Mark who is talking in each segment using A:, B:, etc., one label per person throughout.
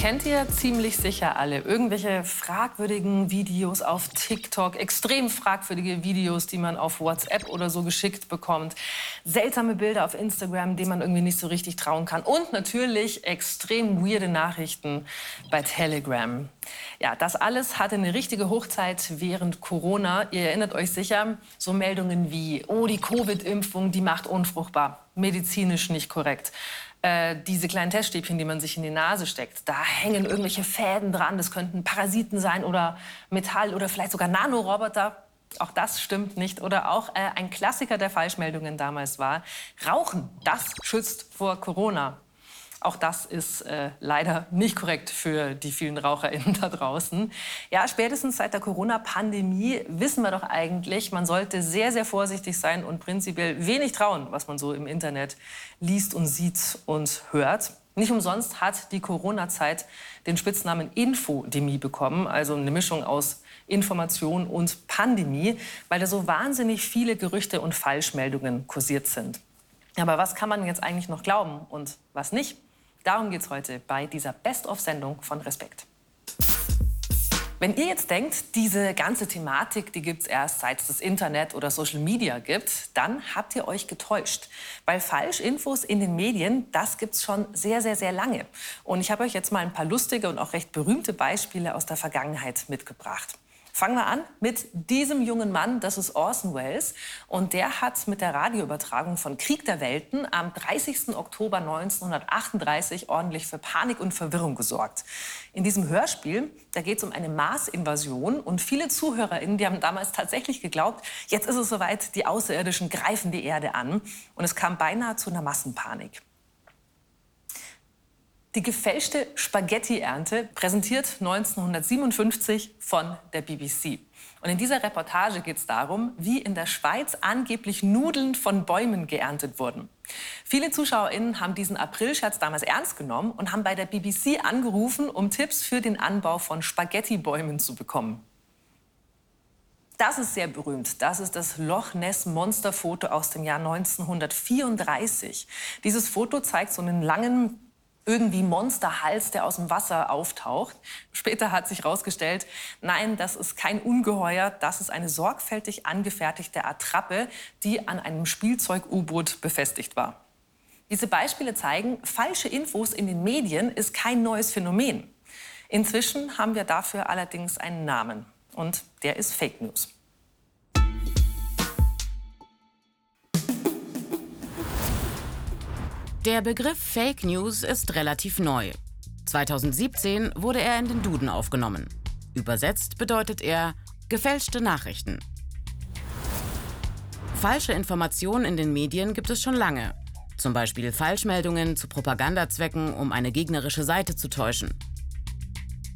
A: kennt ihr ziemlich sicher alle. Irgendwelche fragwürdigen Videos auf TikTok, extrem fragwürdige Videos, die man auf WhatsApp oder so geschickt bekommt, seltsame Bilder auf Instagram, denen man irgendwie nicht so richtig trauen kann und natürlich extrem weirde Nachrichten bei Telegram. Ja, das alles hatte eine richtige Hochzeit während Corona. Ihr erinnert euch sicher, so Meldungen wie, oh, die Covid-Impfung, die macht unfruchtbar, medizinisch nicht korrekt äh, diese kleinen Teststäbchen, die man sich in die Nase steckt, da hängen irgendwelche Fäden dran. Das könnten Parasiten sein oder Metall oder vielleicht sogar Nanoroboter. Auch das stimmt nicht. Oder auch äh, ein Klassiker der Falschmeldungen damals war, Rauchen, das schützt vor Corona. Auch das ist äh, leider nicht korrekt für die vielen RaucherInnen da draußen. Ja, spätestens seit der Corona-Pandemie wissen wir doch eigentlich, man sollte sehr, sehr vorsichtig sein und prinzipiell wenig trauen, was man so im Internet liest und sieht und hört. Nicht umsonst hat die Corona-Zeit den Spitznamen Infodemie bekommen, also eine Mischung aus Information und Pandemie, weil da so wahnsinnig viele Gerüchte und Falschmeldungen kursiert sind. Aber was kann man jetzt eigentlich noch glauben und was nicht? Darum geht es heute bei dieser Best-of-Sendung von Respekt. Wenn ihr jetzt denkt, diese ganze Thematik, die gibt es erst seit es das Internet oder Social Media gibt, dann habt ihr euch getäuscht. Weil Falschinfos in den Medien, das gibt es schon sehr, sehr, sehr lange. Und ich habe euch jetzt mal ein paar lustige und auch recht berühmte Beispiele aus der Vergangenheit mitgebracht. Fangen wir an mit diesem jungen Mann, das ist Orson Welles. Und der hat mit der Radioübertragung von Krieg der Welten am 30. Oktober 1938 ordentlich für Panik und Verwirrung gesorgt. In diesem Hörspiel, da geht es um eine Marsinvasion und viele ZuhörerInnen, die haben damals tatsächlich geglaubt, jetzt ist es soweit, die Außerirdischen greifen die Erde an. Und es kam beinahe zu einer Massenpanik. Die gefälschte Spaghetti-Ernte präsentiert 1957 von der BBC. Und in dieser Reportage geht es darum, wie in der Schweiz angeblich Nudeln von Bäumen geerntet wurden. Viele ZuschauerInnen haben diesen Aprilscherz damals ernst genommen und haben bei der BBC angerufen, um Tipps für den Anbau von Spaghetti-Bäumen zu bekommen. Das ist sehr berühmt. Das ist das Loch Ness Monster-Foto aus dem Jahr 1934. Dieses Foto zeigt so einen langen irgendwie Monsterhals, der aus dem Wasser auftaucht. Später hat sich herausgestellt, nein, das ist kein Ungeheuer, das ist eine sorgfältig angefertigte Attrappe, die an einem Spielzeug-U-Boot befestigt war. Diese Beispiele zeigen, falsche Infos in den Medien ist kein neues Phänomen. Inzwischen haben wir dafür allerdings einen Namen und der ist Fake News.
B: Der Begriff Fake News ist relativ neu. 2017 wurde er in den Duden aufgenommen. Übersetzt bedeutet er gefälschte Nachrichten. Falsche Informationen in den Medien gibt es schon lange. Zum Beispiel Falschmeldungen zu Propagandazwecken, um eine gegnerische Seite zu täuschen.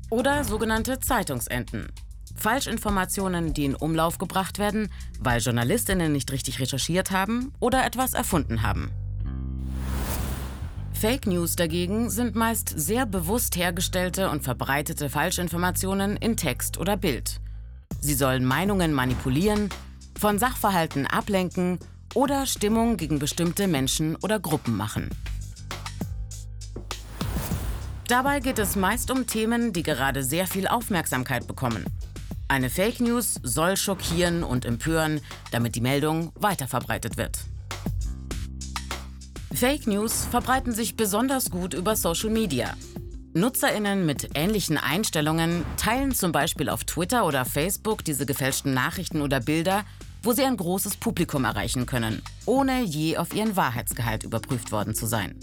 B: Oder sogenannte Zeitungsenten. Falschinformationen, die in Umlauf gebracht werden, weil Journalistinnen nicht richtig recherchiert haben oder etwas erfunden haben. Fake News dagegen sind meist sehr bewusst hergestellte und verbreitete Falschinformationen in Text oder Bild. Sie sollen Meinungen manipulieren, von Sachverhalten ablenken oder Stimmung gegen bestimmte Menschen oder Gruppen machen. Dabei geht es meist um Themen, die gerade sehr viel Aufmerksamkeit bekommen. Eine Fake News soll schockieren und empören, damit die Meldung weiterverbreitet wird. Fake News verbreiten sich besonders gut über Social Media. Nutzerinnen mit ähnlichen Einstellungen teilen zum Beispiel auf Twitter oder Facebook diese gefälschten Nachrichten oder Bilder, wo sie ein großes Publikum erreichen können, ohne je auf ihren Wahrheitsgehalt überprüft worden zu sein.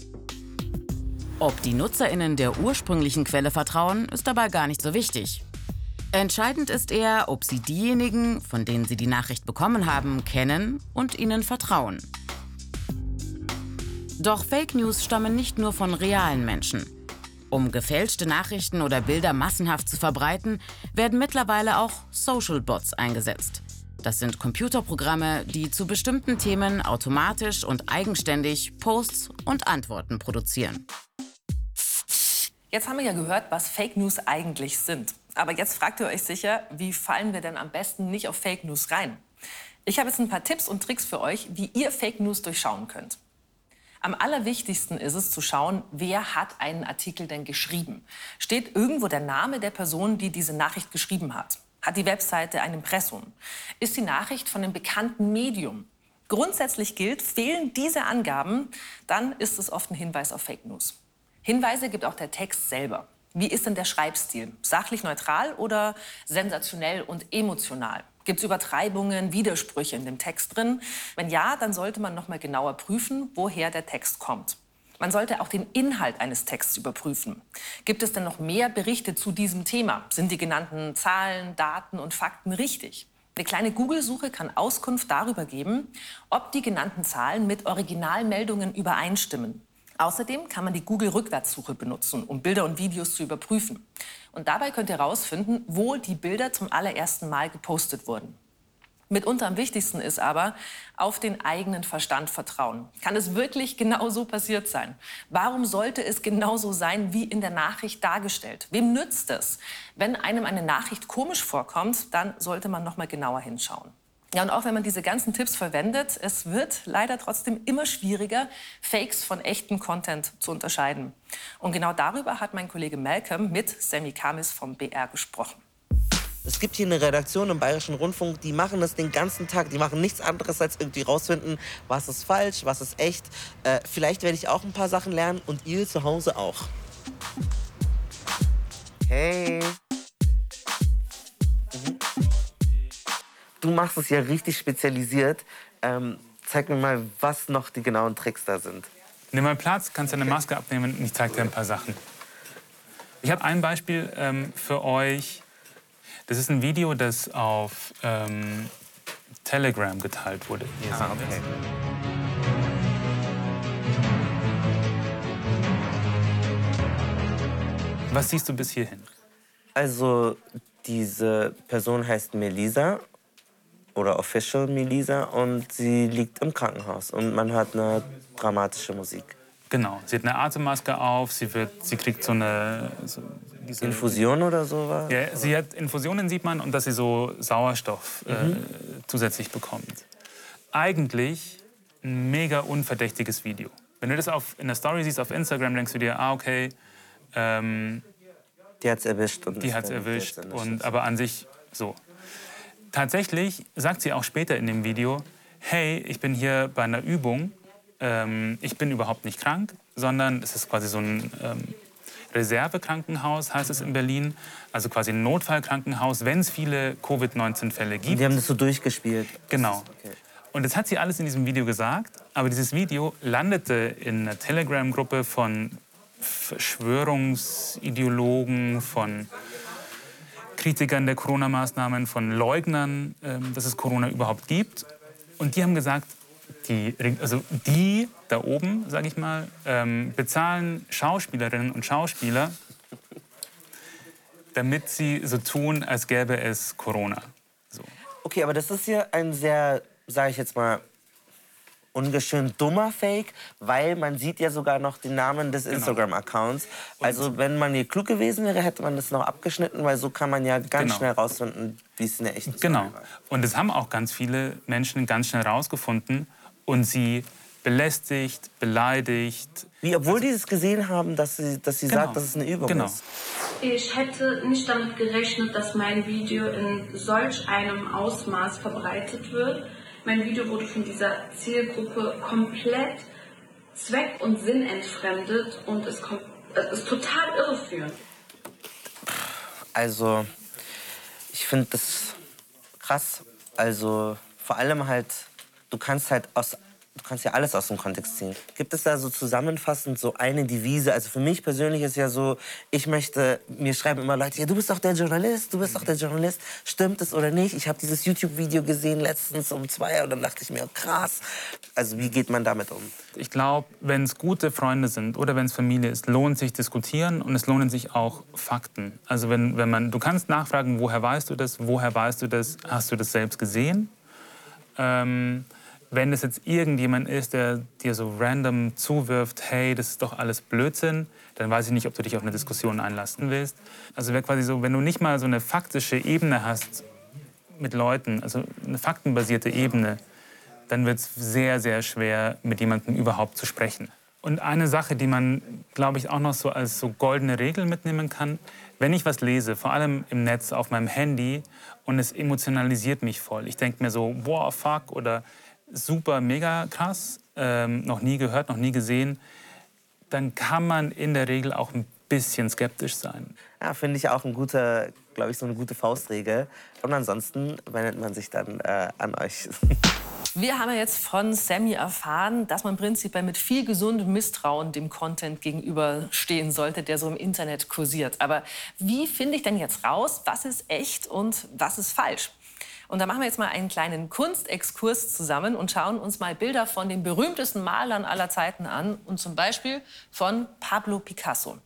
B: Ob die Nutzerinnen der ursprünglichen Quelle vertrauen, ist dabei gar nicht so wichtig. Entscheidend ist eher, ob sie diejenigen, von denen sie die Nachricht bekommen haben, kennen und ihnen vertrauen. Doch Fake News stammen nicht nur von realen Menschen. Um gefälschte Nachrichten oder Bilder massenhaft zu verbreiten, werden mittlerweile auch Social Bots eingesetzt. Das sind Computerprogramme, die zu bestimmten Themen automatisch und eigenständig Posts und Antworten produzieren.
A: Jetzt haben wir ja gehört, was Fake News eigentlich sind. Aber jetzt fragt ihr euch sicher, wie fallen wir denn am besten nicht auf Fake News rein? Ich habe jetzt ein paar Tipps und Tricks für euch, wie ihr Fake News durchschauen könnt. Am allerwichtigsten ist es zu schauen, wer hat einen Artikel denn geschrieben. Steht irgendwo der Name der Person, die diese Nachricht geschrieben hat? Hat die Webseite ein Impressum? Ist die Nachricht von einem bekannten Medium? Grundsätzlich gilt, fehlen diese Angaben, dann ist es oft ein Hinweis auf Fake News. Hinweise gibt auch der Text selber. Wie ist denn der Schreibstil? Sachlich neutral oder sensationell und emotional? Gibt es Übertreibungen, Widersprüche in dem Text drin? Wenn ja, dann sollte man noch mal genauer prüfen, woher der Text kommt. Man sollte auch den Inhalt eines Texts überprüfen. Gibt es denn noch mehr Berichte zu diesem Thema? Sind die genannten Zahlen, Daten und Fakten richtig? Eine kleine Google-Suche kann Auskunft darüber geben, ob die genannten Zahlen mit Originalmeldungen übereinstimmen. Außerdem kann man die Google-Rückwärtssuche benutzen, um Bilder und Videos zu überprüfen. Und dabei könnt ihr herausfinden, wo die Bilder zum allerersten Mal gepostet wurden. Mitunter am wichtigsten ist aber, auf den eigenen Verstand vertrauen. Kann es wirklich genau so passiert sein? Warum sollte es genauso sein, wie in der Nachricht dargestellt? Wem nützt es? Wenn einem eine Nachricht komisch vorkommt, dann sollte man noch mal genauer hinschauen. Ja, und auch wenn man diese ganzen Tipps verwendet, es wird leider trotzdem immer schwieriger, Fakes von echten Content zu unterscheiden. Und genau darüber hat mein Kollege Malcolm mit Sammy Kamis vom BR gesprochen.
C: Es gibt hier eine Redaktion im Bayerischen Rundfunk, die machen das den ganzen Tag. Die machen nichts anderes, als irgendwie rausfinden, was ist falsch, was ist echt. Äh, vielleicht werde ich auch ein paar Sachen lernen und ihr zu Hause auch. Hey. Mhm. Du machst es ja richtig spezialisiert. Ähm, zeig mir mal, was noch die genauen Tricks da sind.
D: Nimm mal Platz, kannst deine Maske abnehmen und ich zeige dir ein paar Sachen. Ich habe ein Beispiel ähm, für euch das ist ein Video, das auf ähm, Telegram geteilt wurde. Hier ah, okay. Was siehst du bis hierhin?
C: Also, diese Person heißt Melisa oder Official Melisa und sie liegt im Krankenhaus und man hört eine dramatische Musik.
D: Genau, sie hat eine Atemmaske auf, sie, wird, sie kriegt so eine, so
C: diese Infusion oder sowas?
D: Ja, sie hat Infusionen sieht man und dass sie so Sauerstoff äh, mhm. zusätzlich bekommt. Eigentlich ein mega unverdächtiges Video. Wenn du das auf, in der Story siehst auf Instagram, denkst du dir, ah okay, ähm,
C: die hat's erwischt.
D: Und die hat's erwischt. Und, aber an sich so. Tatsächlich sagt sie auch später in dem Video, hey, ich bin hier bei einer Übung, ähm, ich bin überhaupt nicht krank, sondern es ist quasi so ein ähm, Reservekrankenhaus, heißt es in Berlin. Also quasi ein Notfallkrankenhaus, wenn es viele Covid-19-Fälle gibt.
C: Die haben das so durchgespielt.
D: Genau. Okay. Und das hat sie alles in diesem Video gesagt. Aber dieses Video landete in einer Telegram-Gruppe von Verschwörungsideologen, von Kritikern der Corona-Maßnahmen, von Leugnern, ähm, dass es Corona überhaupt gibt. Und die haben gesagt, die, also die da oben, sage ich mal, ähm, bezahlen Schauspielerinnen und Schauspieler, damit sie so tun, als gäbe es Corona. So.
C: Okay, aber das ist ja ein sehr, sage ich jetzt mal, ungeschönt dummer Fake, weil man sieht ja sogar noch den Namen des genau. Instagram-Accounts. Also wenn man hier klug gewesen wäre, hätte man das noch abgeschnitten, weil so kann man ja ganz genau. schnell rausfinden, wie es in der echten
D: Genau. War. Und das haben auch ganz viele Menschen ganz schnell rausgefunden und sie belästigt, beleidigt.
C: Wie, obwohl also, die es gesehen haben, dass sie, dass sie genau. sagt, dass es eine Übung genau. ist.
E: Ich hätte nicht damit gerechnet, dass mein Video in solch einem Ausmaß verbreitet wird. Mein Video wurde von dieser Zielgruppe komplett zweck- und sinnentfremdet und ist, ist total irreführend.
C: Also, ich finde das krass. Also, vor allem halt, du kannst halt aus du kannst ja alles aus dem Kontext ziehen. Gibt es da so zusammenfassend so eine Devise? Also für mich persönlich ist ja so, ich möchte, mir schreiben immer Leute, ja, du bist doch der Journalist, du bist doch der Journalist. Stimmt es oder nicht? Ich habe dieses YouTube-Video gesehen letztens um zwei und dann dachte ich mir, krass. Also wie geht man damit um?
D: Ich glaube, wenn es gute Freunde sind oder wenn es Familie ist, lohnt sich diskutieren und es lohnen sich auch Fakten. Also wenn, wenn man, du kannst nachfragen, woher weißt du das, woher weißt du das, hast du das selbst gesehen? Ähm, wenn es jetzt irgendjemand ist, der dir so random zuwirft, hey, das ist doch alles Blödsinn, dann weiß ich nicht, ob du dich auf eine Diskussion einlassen willst. Also wäre quasi so, wenn du nicht mal so eine faktische Ebene hast mit Leuten, also eine faktenbasierte Ebene, dann wird es sehr, sehr schwer, mit jemandem überhaupt zu sprechen. Und eine Sache, die man, glaube ich, auch noch so als so goldene Regel mitnehmen kann, wenn ich was lese, vor allem im Netz auf meinem Handy, und es emotionalisiert mich voll. Ich denke mir so, wow, fuck oder super, mega krass, ähm, noch nie gehört, noch nie gesehen, dann kann man in der Regel auch ein bisschen skeptisch sein.
C: Ja, finde ich auch ein guter, glaube ich, so eine gute Faustregel. Und ansonsten wendet man sich dann äh, an euch.
A: Wir haben ja jetzt von Sammy erfahren, dass man prinzipiell mit viel gesundem Misstrauen dem Content gegenüberstehen sollte, der so im Internet kursiert. Aber wie finde ich denn jetzt raus, was ist echt und was ist falsch? Und da machen wir jetzt mal einen kleinen Kunstexkurs zusammen und schauen uns mal Bilder von den berühmtesten Malern aller Zeiten an und zum Beispiel von Pablo Picasso.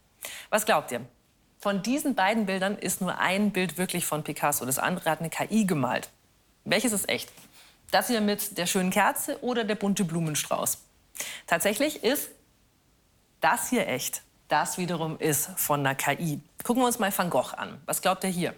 A: Was glaubt ihr? Von diesen beiden Bildern ist nur ein Bild wirklich von Picasso. Das andere hat eine KI gemalt. Welches ist echt? Das hier mit der schönen Kerze oder der bunte Blumenstrauß. Tatsächlich ist das hier echt. Das wiederum ist von einer KI. Gucken wir uns mal Van Gogh an. Was glaubt ihr hier?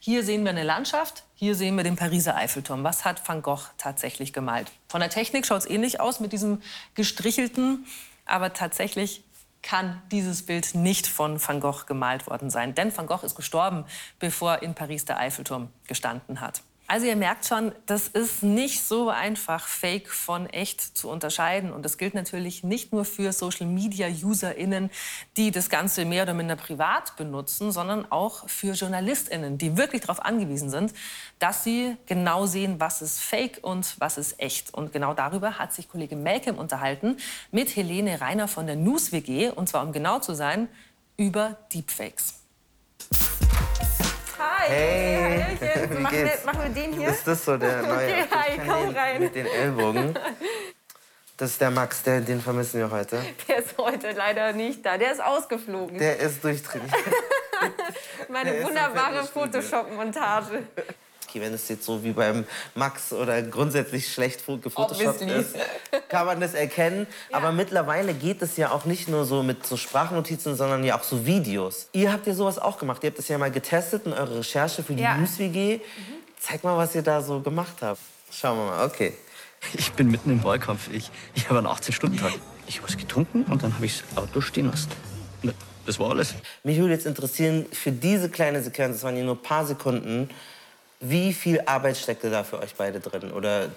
A: Hier sehen wir eine Landschaft, hier sehen wir den Pariser Eiffelturm. Was hat Van Gogh tatsächlich gemalt? Von der Technik schaut es ähnlich aus mit diesem gestrichelten, aber tatsächlich kann dieses Bild nicht von Van Gogh gemalt worden sein. Denn Van Gogh ist gestorben, bevor in Paris der Eiffelturm gestanden hat. Also ihr merkt schon, das ist nicht so einfach, Fake von echt zu unterscheiden. Und das gilt natürlich nicht nur für Social-Media-UserInnen, die das Ganze mehr oder minder privat benutzen, sondern auch für JournalistInnen, die wirklich darauf angewiesen sind, dass sie genau sehen, was ist Fake und was ist echt. Und genau darüber hat sich Kollege Melkem unterhalten mit Helene Reiner von der News WG. Und zwar, um genau zu sein, über Deepfakes.
F: Hi.
C: Hey,
F: Hallöchen.
C: wie
F: Machen wir, machen wir den hier?
C: Ist das so der neue
F: Okay, hi, komm rein.
C: mit den Ellbogen? Das ist der Max, der, den vermissen wir heute.
F: Der ist heute leider nicht da. Der ist ausgeflogen.
C: Der ist durchtrainiert.
F: Meine
C: der
F: wunderbare. Photoshop-Montage.
C: Okay, wenn es jetzt so wie beim Max oder grundsätzlich schlecht fo- gefotoshoppt ist, kann man das erkennen. Aber mittlerweile geht es ja auch nicht nur so mit so Sprachnotizen, sondern ja auch so Videos. Ihr habt ja sowas auch gemacht. Ihr habt das ja mal getestet in eurer Recherche für die
F: Ja.
C: News WG. Zeig mal, was ihr da so gemacht habt. Schauen wir mal. Okay.
G: Ich bin mitten im Wahlkampf. Ich, ich habe einen 18-Stunden-Tag. Ich habe was getrunken und dann habe ich das Auto stehen lassen. Das war alles.
C: Mich würde jetzt interessieren, für diese kleine Sequenz, das waren ja nur ein paar Sekunden, wie viel Arbeit steckte da für euch beide drin? Oder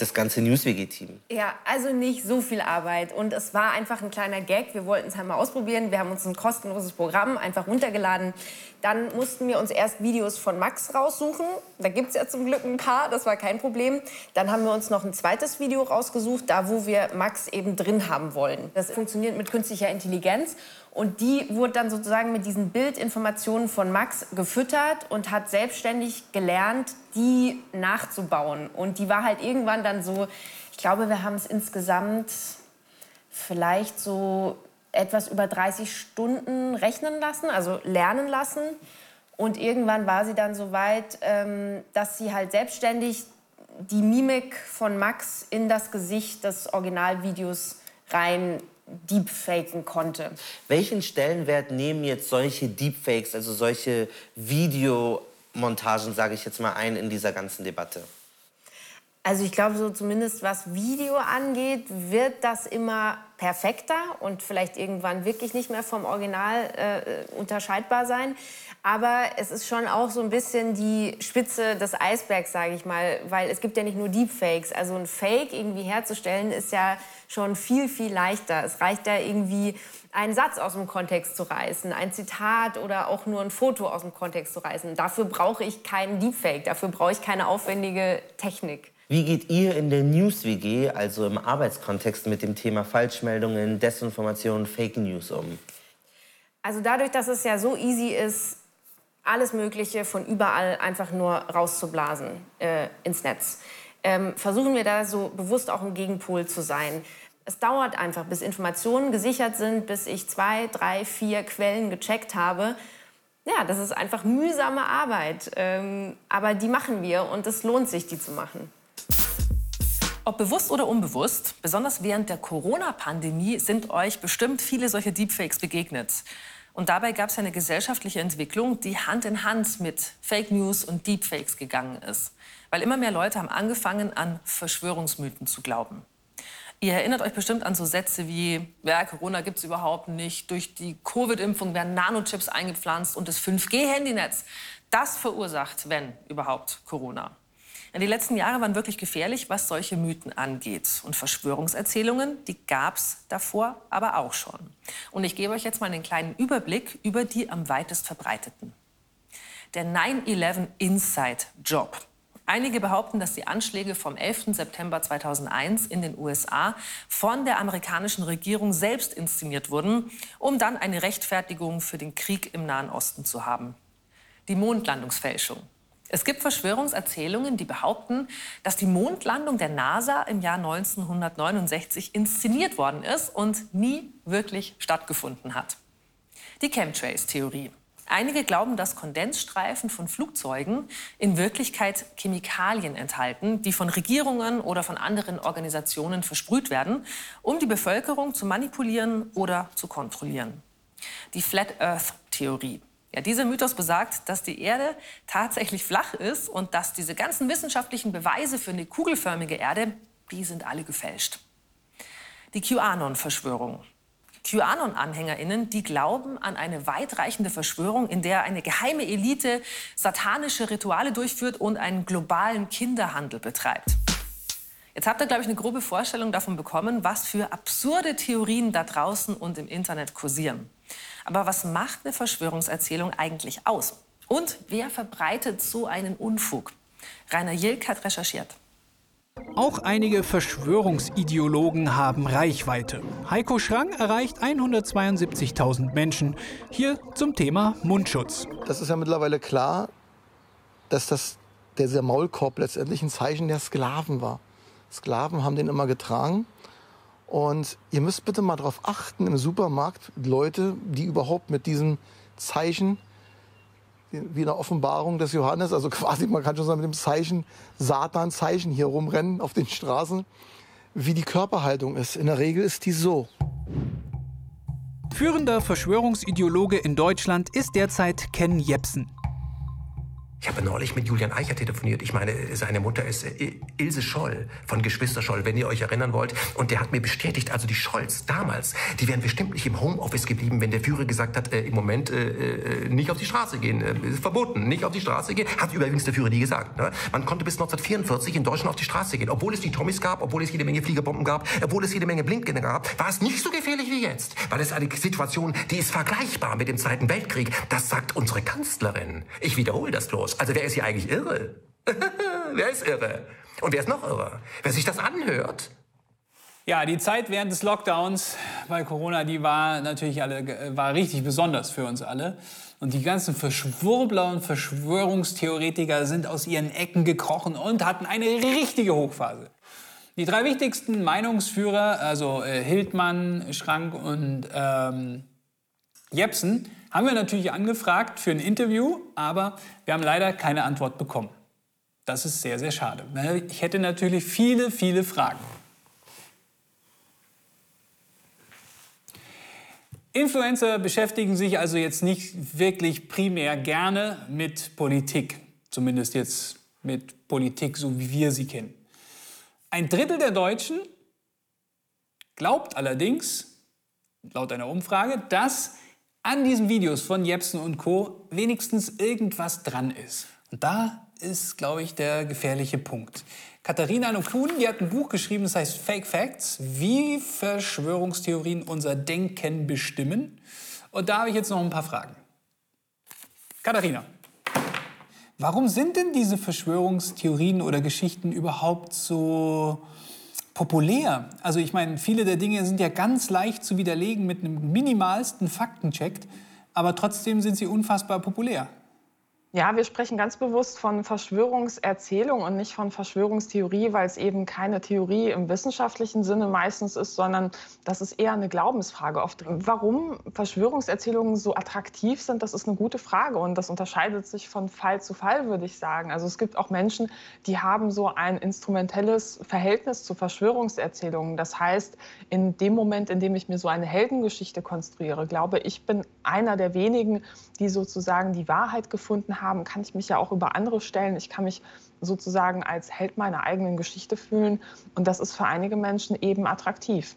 C: das ganze News-WG-Team?
F: Ja, also nicht so viel Arbeit. Und es war einfach ein kleiner Gag. Wir wollten es halt mal ausprobieren. Wir haben uns ein kostenloses Programm einfach runtergeladen. Dann mussten wir uns erst Videos von Max raussuchen. Da gibt es ja zum Glück ein paar, das war kein Problem. Dann haben wir uns noch ein zweites Video rausgesucht, da wo wir Max eben drin haben wollen. Das funktioniert mit künstlicher Intelligenz. Und die wurde dann sozusagen mit diesen Bildinformationen von Max gefüttert und hat selbstständig gelernt, die nachzubauen. Und die war halt irgendwann dann so, ich glaube, wir haben es insgesamt vielleicht so etwas über 30 Stunden rechnen lassen, also lernen lassen. Und irgendwann war sie dann so weit, ähm, dass sie halt selbstständig die Mimik von Max in das Gesicht des Originalvideos rein deepfaken konnte.
C: Welchen Stellenwert nehmen jetzt solche Deepfakes, also solche Videomontagen, sage ich jetzt mal, ein in dieser ganzen Debatte?
F: Also ich glaube, so zumindest was Video angeht, wird das immer perfekter und vielleicht irgendwann wirklich nicht mehr vom Original äh, unterscheidbar sein. Aber es ist schon auch so ein bisschen die Spitze des Eisbergs, sage ich mal, weil es gibt ja nicht nur Deepfakes. Also ein Fake irgendwie herzustellen ist ja schon viel, viel leichter. Es reicht ja irgendwie einen Satz aus dem Kontext zu reißen, ein Zitat oder auch nur ein Foto aus dem Kontext zu reißen. Dafür brauche ich keinen Deepfake, dafür brauche ich keine aufwendige Technik.
C: Wie geht ihr in der News-WG, also im Arbeitskontext, mit dem Thema Falschmeldungen, Desinformation, Fake News um?
F: Also dadurch, dass es ja so easy ist, alles Mögliche von überall einfach nur rauszublasen äh, ins Netz, ähm, versuchen wir da so bewusst auch ein Gegenpol zu sein. Es dauert einfach, bis Informationen gesichert sind, bis ich zwei, drei, vier Quellen gecheckt habe. Ja, das ist einfach mühsame Arbeit. Ähm, aber die machen wir und es lohnt sich, die zu machen.
A: Ob bewusst oder unbewusst, besonders während der Corona-Pandemie sind euch bestimmt viele solche Deepfakes begegnet. Und dabei gab es eine gesellschaftliche Entwicklung, die Hand in Hand mit Fake News und Deepfakes gegangen ist. Weil immer mehr Leute haben angefangen, an Verschwörungsmythen zu glauben. Ihr erinnert euch bestimmt an so Sätze wie, ja, Corona gibt es überhaupt nicht, durch die Covid-Impfung werden Nanochips eingepflanzt und das 5G-Handynetz, das verursacht, wenn überhaupt, Corona. Die letzten Jahre waren wirklich gefährlich, was solche Mythen angeht. Und Verschwörungserzählungen, die gab es davor aber auch schon. Und ich gebe euch jetzt mal einen kleinen Überblick über die am weitest verbreiteten. Der 9-11 Inside Job. Einige behaupten, dass die Anschläge vom 11. September 2001 in den USA von der amerikanischen Regierung selbst inszeniert wurden, um dann eine Rechtfertigung für den Krieg im Nahen Osten zu haben. Die Mondlandungsfälschung. Es gibt Verschwörungserzählungen, die behaupten, dass die Mondlandung der NASA im Jahr 1969 inszeniert worden ist und nie wirklich stattgefunden hat. Die Chemtrails-Theorie. Einige glauben, dass Kondensstreifen von Flugzeugen in Wirklichkeit Chemikalien enthalten, die von Regierungen oder von anderen Organisationen versprüht werden, um die Bevölkerung zu manipulieren oder zu kontrollieren. Die Flat Earth Theorie. Ja, dieser Mythos besagt, dass die Erde tatsächlich flach ist und dass diese ganzen wissenschaftlichen Beweise für eine kugelförmige Erde, die sind alle gefälscht. Die QAnon-Verschwörung. QAnon-AnhängerInnen, die glauben an eine weitreichende Verschwörung, in der eine geheime Elite satanische Rituale durchführt und einen globalen Kinderhandel betreibt. Jetzt habt ihr, glaube ich, eine grobe Vorstellung davon bekommen, was für absurde Theorien da draußen und im Internet kursieren. Aber was macht eine Verschwörungserzählung eigentlich aus? Und wer verbreitet so einen Unfug? Rainer Jilk hat recherchiert.
H: Auch einige Verschwörungsideologen haben Reichweite. Heiko Schrang erreicht 172.000 Menschen. Hier zum Thema Mundschutz.
I: Das ist ja mittlerweile klar, dass das, dieser Maulkorb letztendlich ein Zeichen der Sklaven war. Sklaven haben den immer getragen. Und ihr müsst bitte mal darauf achten im Supermarkt, Leute, die überhaupt mit diesem Zeichen wie eine Offenbarung des Johannes, also quasi, man kann schon sagen, mit dem Zeichen, Satan-Zeichen hier rumrennen auf den Straßen, wie die Körperhaltung ist. In der Regel ist die so.
H: Führender Verschwörungsideologe in Deutschland ist derzeit Ken Jepsen.
J: Ich habe neulich mit Julian Eicher telefoniert. Ich meine, seine Mutter ist äh, Ilse Scholl von Geschwister Scholl, wenn ihr euch erinnern wollt. Und der hat mir bestätigt, also die Scholls damals, die wären bestimmt nicht im Homeoffice geblieben, wenn der Führer gesagt hat, äh, im Moment äh, äh nicht auf die Straße gehen. Äh, verboten, nicht auf die Straße gehen. Hat übrigens der Führer nie gesagt. Ne? Man konnte bis 1944 in Deutschland auf die Straße gehen. Obwohl es die Tommys gab, obwohl es jede Menge Fliegerbomben gab, obwohl es jede Menge Blindgänger gab, war es nicht so gefährlich wie jetzt. Weil es eine Situation, die ist vergleichbar mit dem Zweiten Weltkrieg. Das sagt unsere Kanzlerin. Ich wiederhole das bloß. Also wer ist hier eigentlich irre? wer ist irre? Und wer ist noch irre? Wer sich das anhört?
K: Ja, die Zeit während des Lockdowns bei Corona, die war natürlich alle, war richtig besonders für uns alle. Und die ganzen Verschwurbler und Verschwörungstheoretiker sind aus ihren Ecken gekrochen und hatten eine richtige Hochphase. Die drei wichtigsten Meinungsführer, also äh, Hildmann, Schrank und ähm, Jepsen, haben wir natürlich angefragt für ein Interview, aber wir haben leider keine Antwort bekommen. Das ist sehr, sehr schade. Ich hätte natürlich viele, viele Fragen. Influencer beschäftigen sich also jetzt nicht wirklich primär gerne mit Politik, zumindest jetzt mit Politik, so wie wir sie kennen. Ein Drittel der Deutschen glaubt allerdings, laut einer Umfrage, dass an diesen Videos von Jepsen und Co. wenigstens irgendwas dran ist. Und da ist, glaube ich, der gefährliche Punkt. Katharina Nokun, die hat ein Buch geschrieben, das heißt Fake Facts, wie Verschwörungstheorien unser Denken bestimmen. Und da habe ich jetzt noch ein paar Fragen. Katharina, warum sind denn diese Verschwörungstheorien oder Geschichten überhaupt so populär. Also ich meine, viele der Dinge sind ja ganz leicht zu widerlegen mit einem minimalsten Faktencheck, aber trotzdem sind sie unfassbar populär.
L: Ja, wir sprechen ganz bewusst von Verschwörungserzählung und nicht von Verschwörungstheorie, weil es eben keine Theorie im wissenschaftlichen Sinne meistens ist, sondern das ist eher eine Glaubensfrage oft. Warum Verschwörungserzählungen so attraktiv sind, das ist eine gute Frage und das unterscheidet sich von Fall zu Fall, würde ich sagen. Also es gibt auch Menschen, die haben so ein instrumentelles Verhältnis zu Verschwörungserzählungen. Das heißt, in dem Moment, in dem ich mir so eine Heldengeschichte konstruiere, glaube ich, bin einer der wenigen, die sozusagen die Wahrheit gefunden Haben, kann ich mich ja auch über andere stellen. Ich kann mich sozusagen als Held meiner eigenen Geschichte fühlen. Und das ist für einige Menschen eben attraktiv.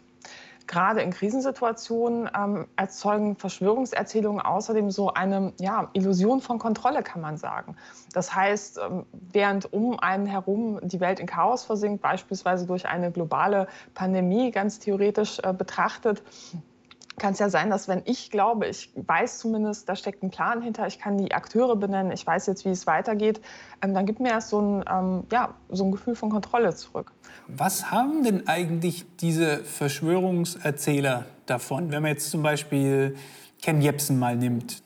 L: Gerade in Krisensituationen ähm, erzeugen Verschwörungserzählungen außerdem so eine ja, Illusion von Kontrolle, kann man sagen. Das heißt, ähm, während um einen herum die Welt in Chaos versinkt, beispielsweise durch eine globale Pandemie ganz theoretisch äh, betrachtet, kann es ja sein, dass wenn ich glaube, ich weiß zumindest, da steckt ein Plan hinter, ich kann die Akteure benennen, ich weiß jetzt, wie es weitergeht, ähm, dann gibt mir erst so ein, ähm, ja, so ein Gefühl von Kontrolle zurück.
K: Was haben denn eigentlich diese Verschwörungserzähler davon, wenn man jetzt zum Beispiel Ken Jebsen mal nimmt?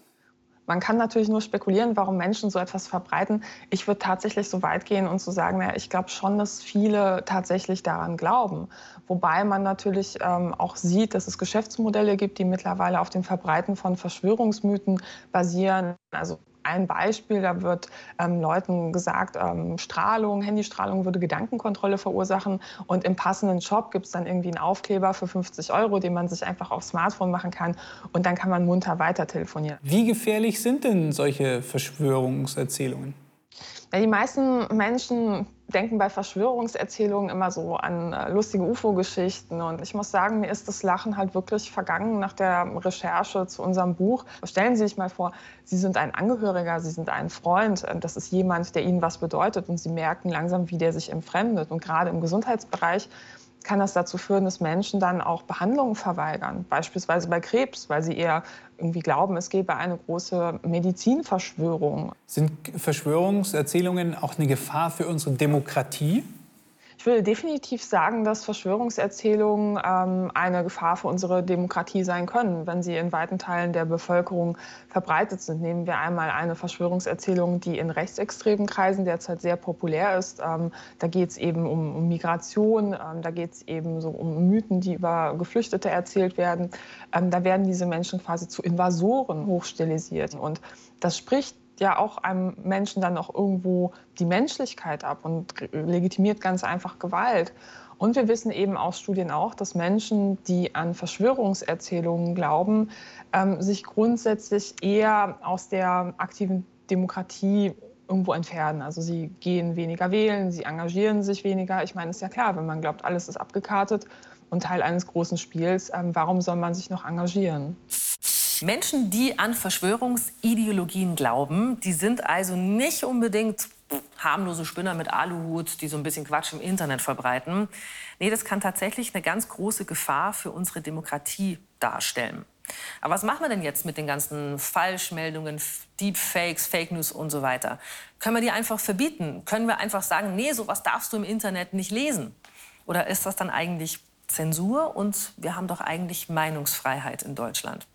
L: Man kann natürlich nur spekulieren, warum Menschen so etwas verbreiten. Ich würde tatsächlich so weit gehen und zu sagen, naja, ich glaube schon, dass viele tatsächlich daran glauben. Wobei man natürlich ähm, auch sieht, dass es Geschäftsmodelle gibt, die mittlerweile auf dem Verbreiten von Verschwörungsmythen basieren. Also ein Beispiel, da wird ähm, Leuten gesagt, ähm, Strahlung, Handystrahlung würde Gedankenkontrolle verursachen und im passenden Shop gibt es dann irgendwie einen Aufkleber für 50 Euro, den man sich einfach aufs Smartphone machen kann und dann kann man munter weiter telefonieren.
K: Wie gefährlich sind denn solche Verschwörungserzählungen?
L: Ja, die meisten Menschen denken bei Verschwörungserzählungen immer so an äh, lustige UFO-Geschichten. Und ich muss sagen, mir ist das Lachen halt wirklich vergangen nach der Recherche zu unserem Buch. Stellen Sie sich mal vor, Sie sind ein Angehöriger, Sie sind ein Freund. Das ist jemand, der Ihnen was bedeutet. Und Sie merken langsam, wie der sich entfremdet. Und gerade im Gesundheitsbereich kann das dazu führen, dass Menschen dann auch Behandlungen verweigern, beispielsweise bei Krebs, weil sie eher irgendwie glauben, es gebe eine große Medizinverschwörung.
K: Sind Verschwörungserzählungen auch eine Gefahr für unsere Demokratie?
L: Ich würde definitiv sagen, dass Verschwörungserzählungen ähm, eine Gefahr für unsere Demokratie sein können, wenn sie in weiten Teilen der Bevölkerung verbreitet sind. Nehmen wir einmal eine Verschwörungserzählung, die in rechtsextremen Kreisen derzeit sehr populär ist. Ähm, da geht es eben um, um Migration, ähm, da geht es eben so um Mythen, die über Geflüchtete erzählt werden. Ähm, da werden diese Menschen quasi zu Invasoren hochstilisiert. Und das spricht ja auch einem Menschen dann auch irgendwo die Menschlichkeit ab und legitimiert ganz einfach Gewalt. Und wir wissen eben aus Studien auch, dass Menschen, die an Verschwörungserzählungen glauben, ähm, sich grundsätzlich eher aus der aktiven Demokratie irgendwo entfernen. Also sie gehen weniger wählen, sie engagieren sich weniger. Ich meine, ist ja klar, wenn man glaubt, alles ist abgekartet und Teil eines großen Spiels, ähm, warum soll man sich noch engagieren?
A: Menschen, die an Verschwörungsideologien glauben, die sind also nicht unbedingt harmlose Spinner mit Aluhut, die so ein bisschen Quatsch im Internet verbreiten. Nee, das kann tatsächlich eine ganz große Gefahr für unsere Demokratie darstellen. Aber was machen wir denn jetzt mit den ganzen Falschmeldungen, Deepfakes, Fake News und so weiter? Können wir die einfach verbieten? Können wir einfach sagen, nee, sowas darfst du im Internet nicht lesen? Oder ist das dann eigentlich Zensur? Und wir haben doch eigentlich Meinungsfreiheit in Deutschland.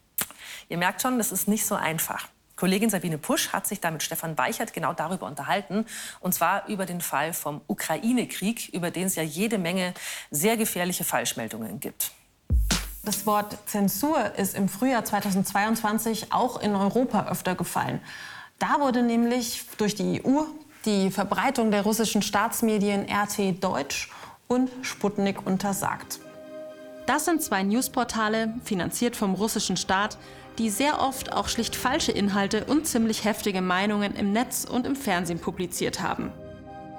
A: Ihr merkt schon, das ist nicht so einfach. Kollegin Sabine Pusch hat sich da mit Stefan Weichert genau darüber unterhalten. Und zwar über den Fall vom Ukraine-Krieg, über den es ja jede Menge sehr gefährliche Falschmeldungen gibt.
M: Das Wort Zensur ist im Frühjahr 2022 auch in Europa öfter gefallen. Da wurde nämlich durch die EU die Verbreitung der russischen Staatsmedien RT Deutsch und Sputnik untersagt. Das sind zwei Newsportale, finanziert vom russischen Staat, die sehr oft auch schlicht falsche Inhalte und ziemlich heftige Meinungen im Netz und im Fernsehen publiziert haben.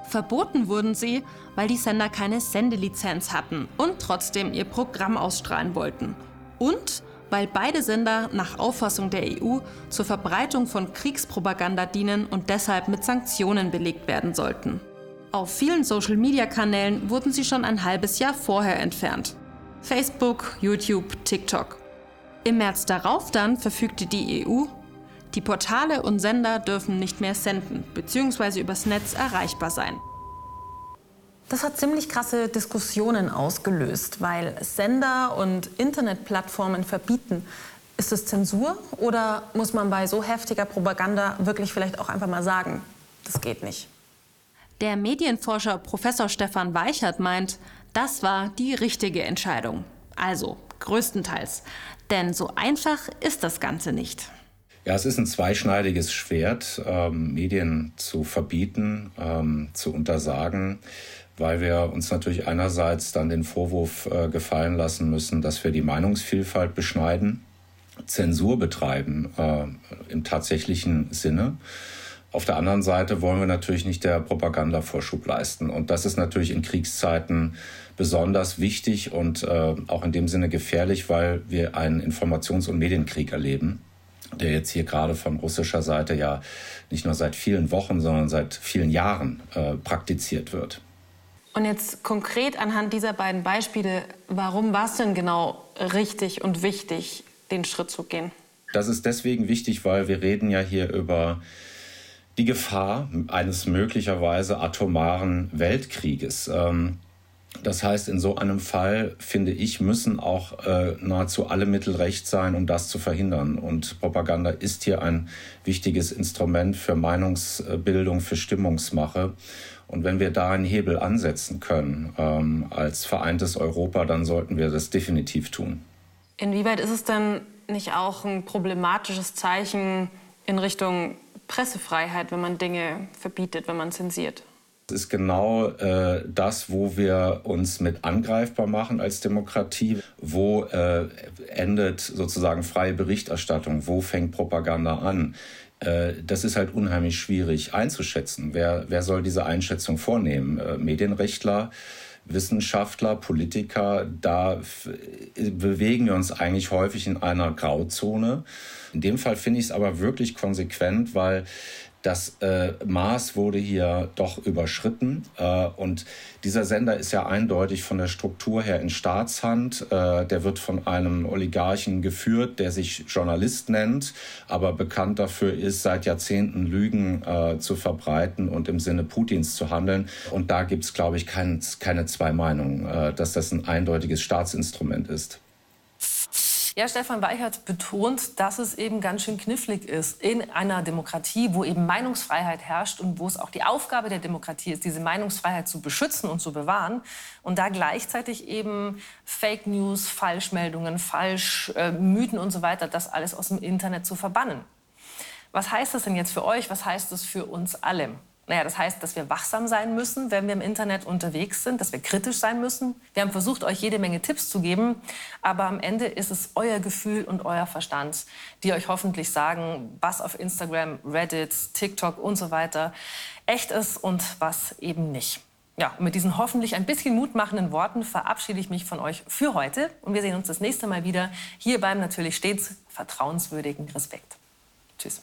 M: Verboten wurden sie, weil die Sender keine Sendelizenz hatten und trotzdem ihr Programm ausstrahlen wollten. Und weil beide Sender nach Auffassung der EU zur Verbreitung von Kriegspropaganda dienen und deshalb mit Sanktionen belegt werden sollten. Auf vielen Social-Media-Kanälen wurden sie schon ein halbes Jahr vorher entfernt. Facebook, YouTube, TikTok. Im März darauf dann verfügte die EU, die Portale und Sender dürfen nicht mehr senden bzw. übers Netz erreichbar sein. Das hat ziemlich krasse Diskussionen ausgelöst, weil Sender und Internetplattformen verbieten. Ist es Zensur oder muss man bei so heftiger Propaganda wirklich vielleicht auch einfach mal sagen, das geht nicht? Der Medienforscher Professor Stefan Weichert meint, das war die richtige Entscheidung. Also größtenteils. Denn so einfach ist das Ganze nicht.
N: Ja, es ist ein zweischneidiges Schwert, ähm, Medien zu verbieten, ähm, zu untersagen, weil wir uns natürlich einerseits dann den Vorwurf äh, gefallen lassen müssen, dass wir die Meinungsvielfalt beschneiden, Zensur betreiben äh, im tatsächlichen Sinne. Auf der anderen Seite wollen wir natürlich nicht der Propaganda Vorschub leisten. Und das ist natürlich in Kriegszeiten besonders wichtig und äh, auch in dem Sinne gefährlich, weil wir einen Informations- und Medienkrieg erleben, der jetzt hier gerade von russischer Seite ja nicht nur seit vielen Wochen, sondern seit vielen Jahren äh, praktiziert wird.
M: Und jetzt konkret anhand dieser beiden Beispiele, warum war es denn genau richtig und wichtig, den Schritt zu gehen?
N: Das ist deswegen wichtig, weil wir reden ja hier über die Gefahr eines möglicherweise atomaren Weltkrieges. Ähm, das heißt, in so einem Fall, finde ich, müssen auch äh, nahezu alle Mittel recht sein, um das zu verhindern. Und Propaganda ist hier ein wichtiges Instrument für Meinungsbildung, für Stimmungsmache. Und wenn wir da einen Hebel ansetzen können ähm, als vereintes Europa, dann sollten wir das definitiv tun.
M: Inwieweit ist es denn nicht auch ein problematisches Zeichen in Richtung Pressefreiheit, wenn man Dinge verbietet, wenn man zensiert?
N: Das ist genau äh, das, wo wir uns mit angreifbar machen als Demokratie. Wo äh, endet sozusagen freie Berichterstattung? Wo fängt Propaganda an? Äh, das ist halt unheimlich schwierig einzuschätzen. Wer, wer soll diese Einschätzung vornehmen? Äh, Medienrechtler? Wissenschaftler, Politiker, da bewegen wir uns eigentlich häufig in einer Grauzone. In dem Fall finde ich es aber wirklich konsequent, weil das äh, Maß wurde hier doch überschritten. Äh, und dieser Sender ist ja eindeutig von der Struktur her in Staatshand. Äh, der wird von einem Oligarchen geführt, der sich Journalist nennt, aber bekannt dafür ist, seit Jahrzehnten Lügen äh, zu verbreiten und im Sinne Putins zu handeln. Und da gibt es, glaube ich, kein, keine zwei Meinungen, äh, dass das ein eindeutiges Staatsinstrument ist.
A: Ja, Stefan Weichert betont, dass es eben ganz schön knifflig ist in einer Demokratie, wo eben Meinungsfreiheit herrscht und wo es auch die Aufgabe der Demokratie ist, diese Meinungsfreiheit zu beschützen und zu bewahren. Und da gleichzeitig eben Fake News, Falschmeldungen, Falschmythen äh, und so weiter, das alles aus dem Internet zu verbannen. Was heißt das denn jetzt für euch? Was heißt das für uns alle? Naja, das heißt, dass wir wachsam sein müssen, wenn wir im Internet unterwegs sind, dass wir kritisch sein müssen. Wir haben versucht, euch jede Menge Tipps zu geben, aber am Ende ist es euer Gefühl und euer Verstand, die euch hoffentlich sagen, was auf Instagram, Reddit, TikTok und so weiter echt ist und was eben nicht. Ja, und mit diesen hoffentlich ein bisschen mutmachenden Worten verabschiede ich mich von euch für heute und wir sehen uns das nächste Mal wieder hier beim natürlich stets vertrauenswürdigen Respekt. Tschüss.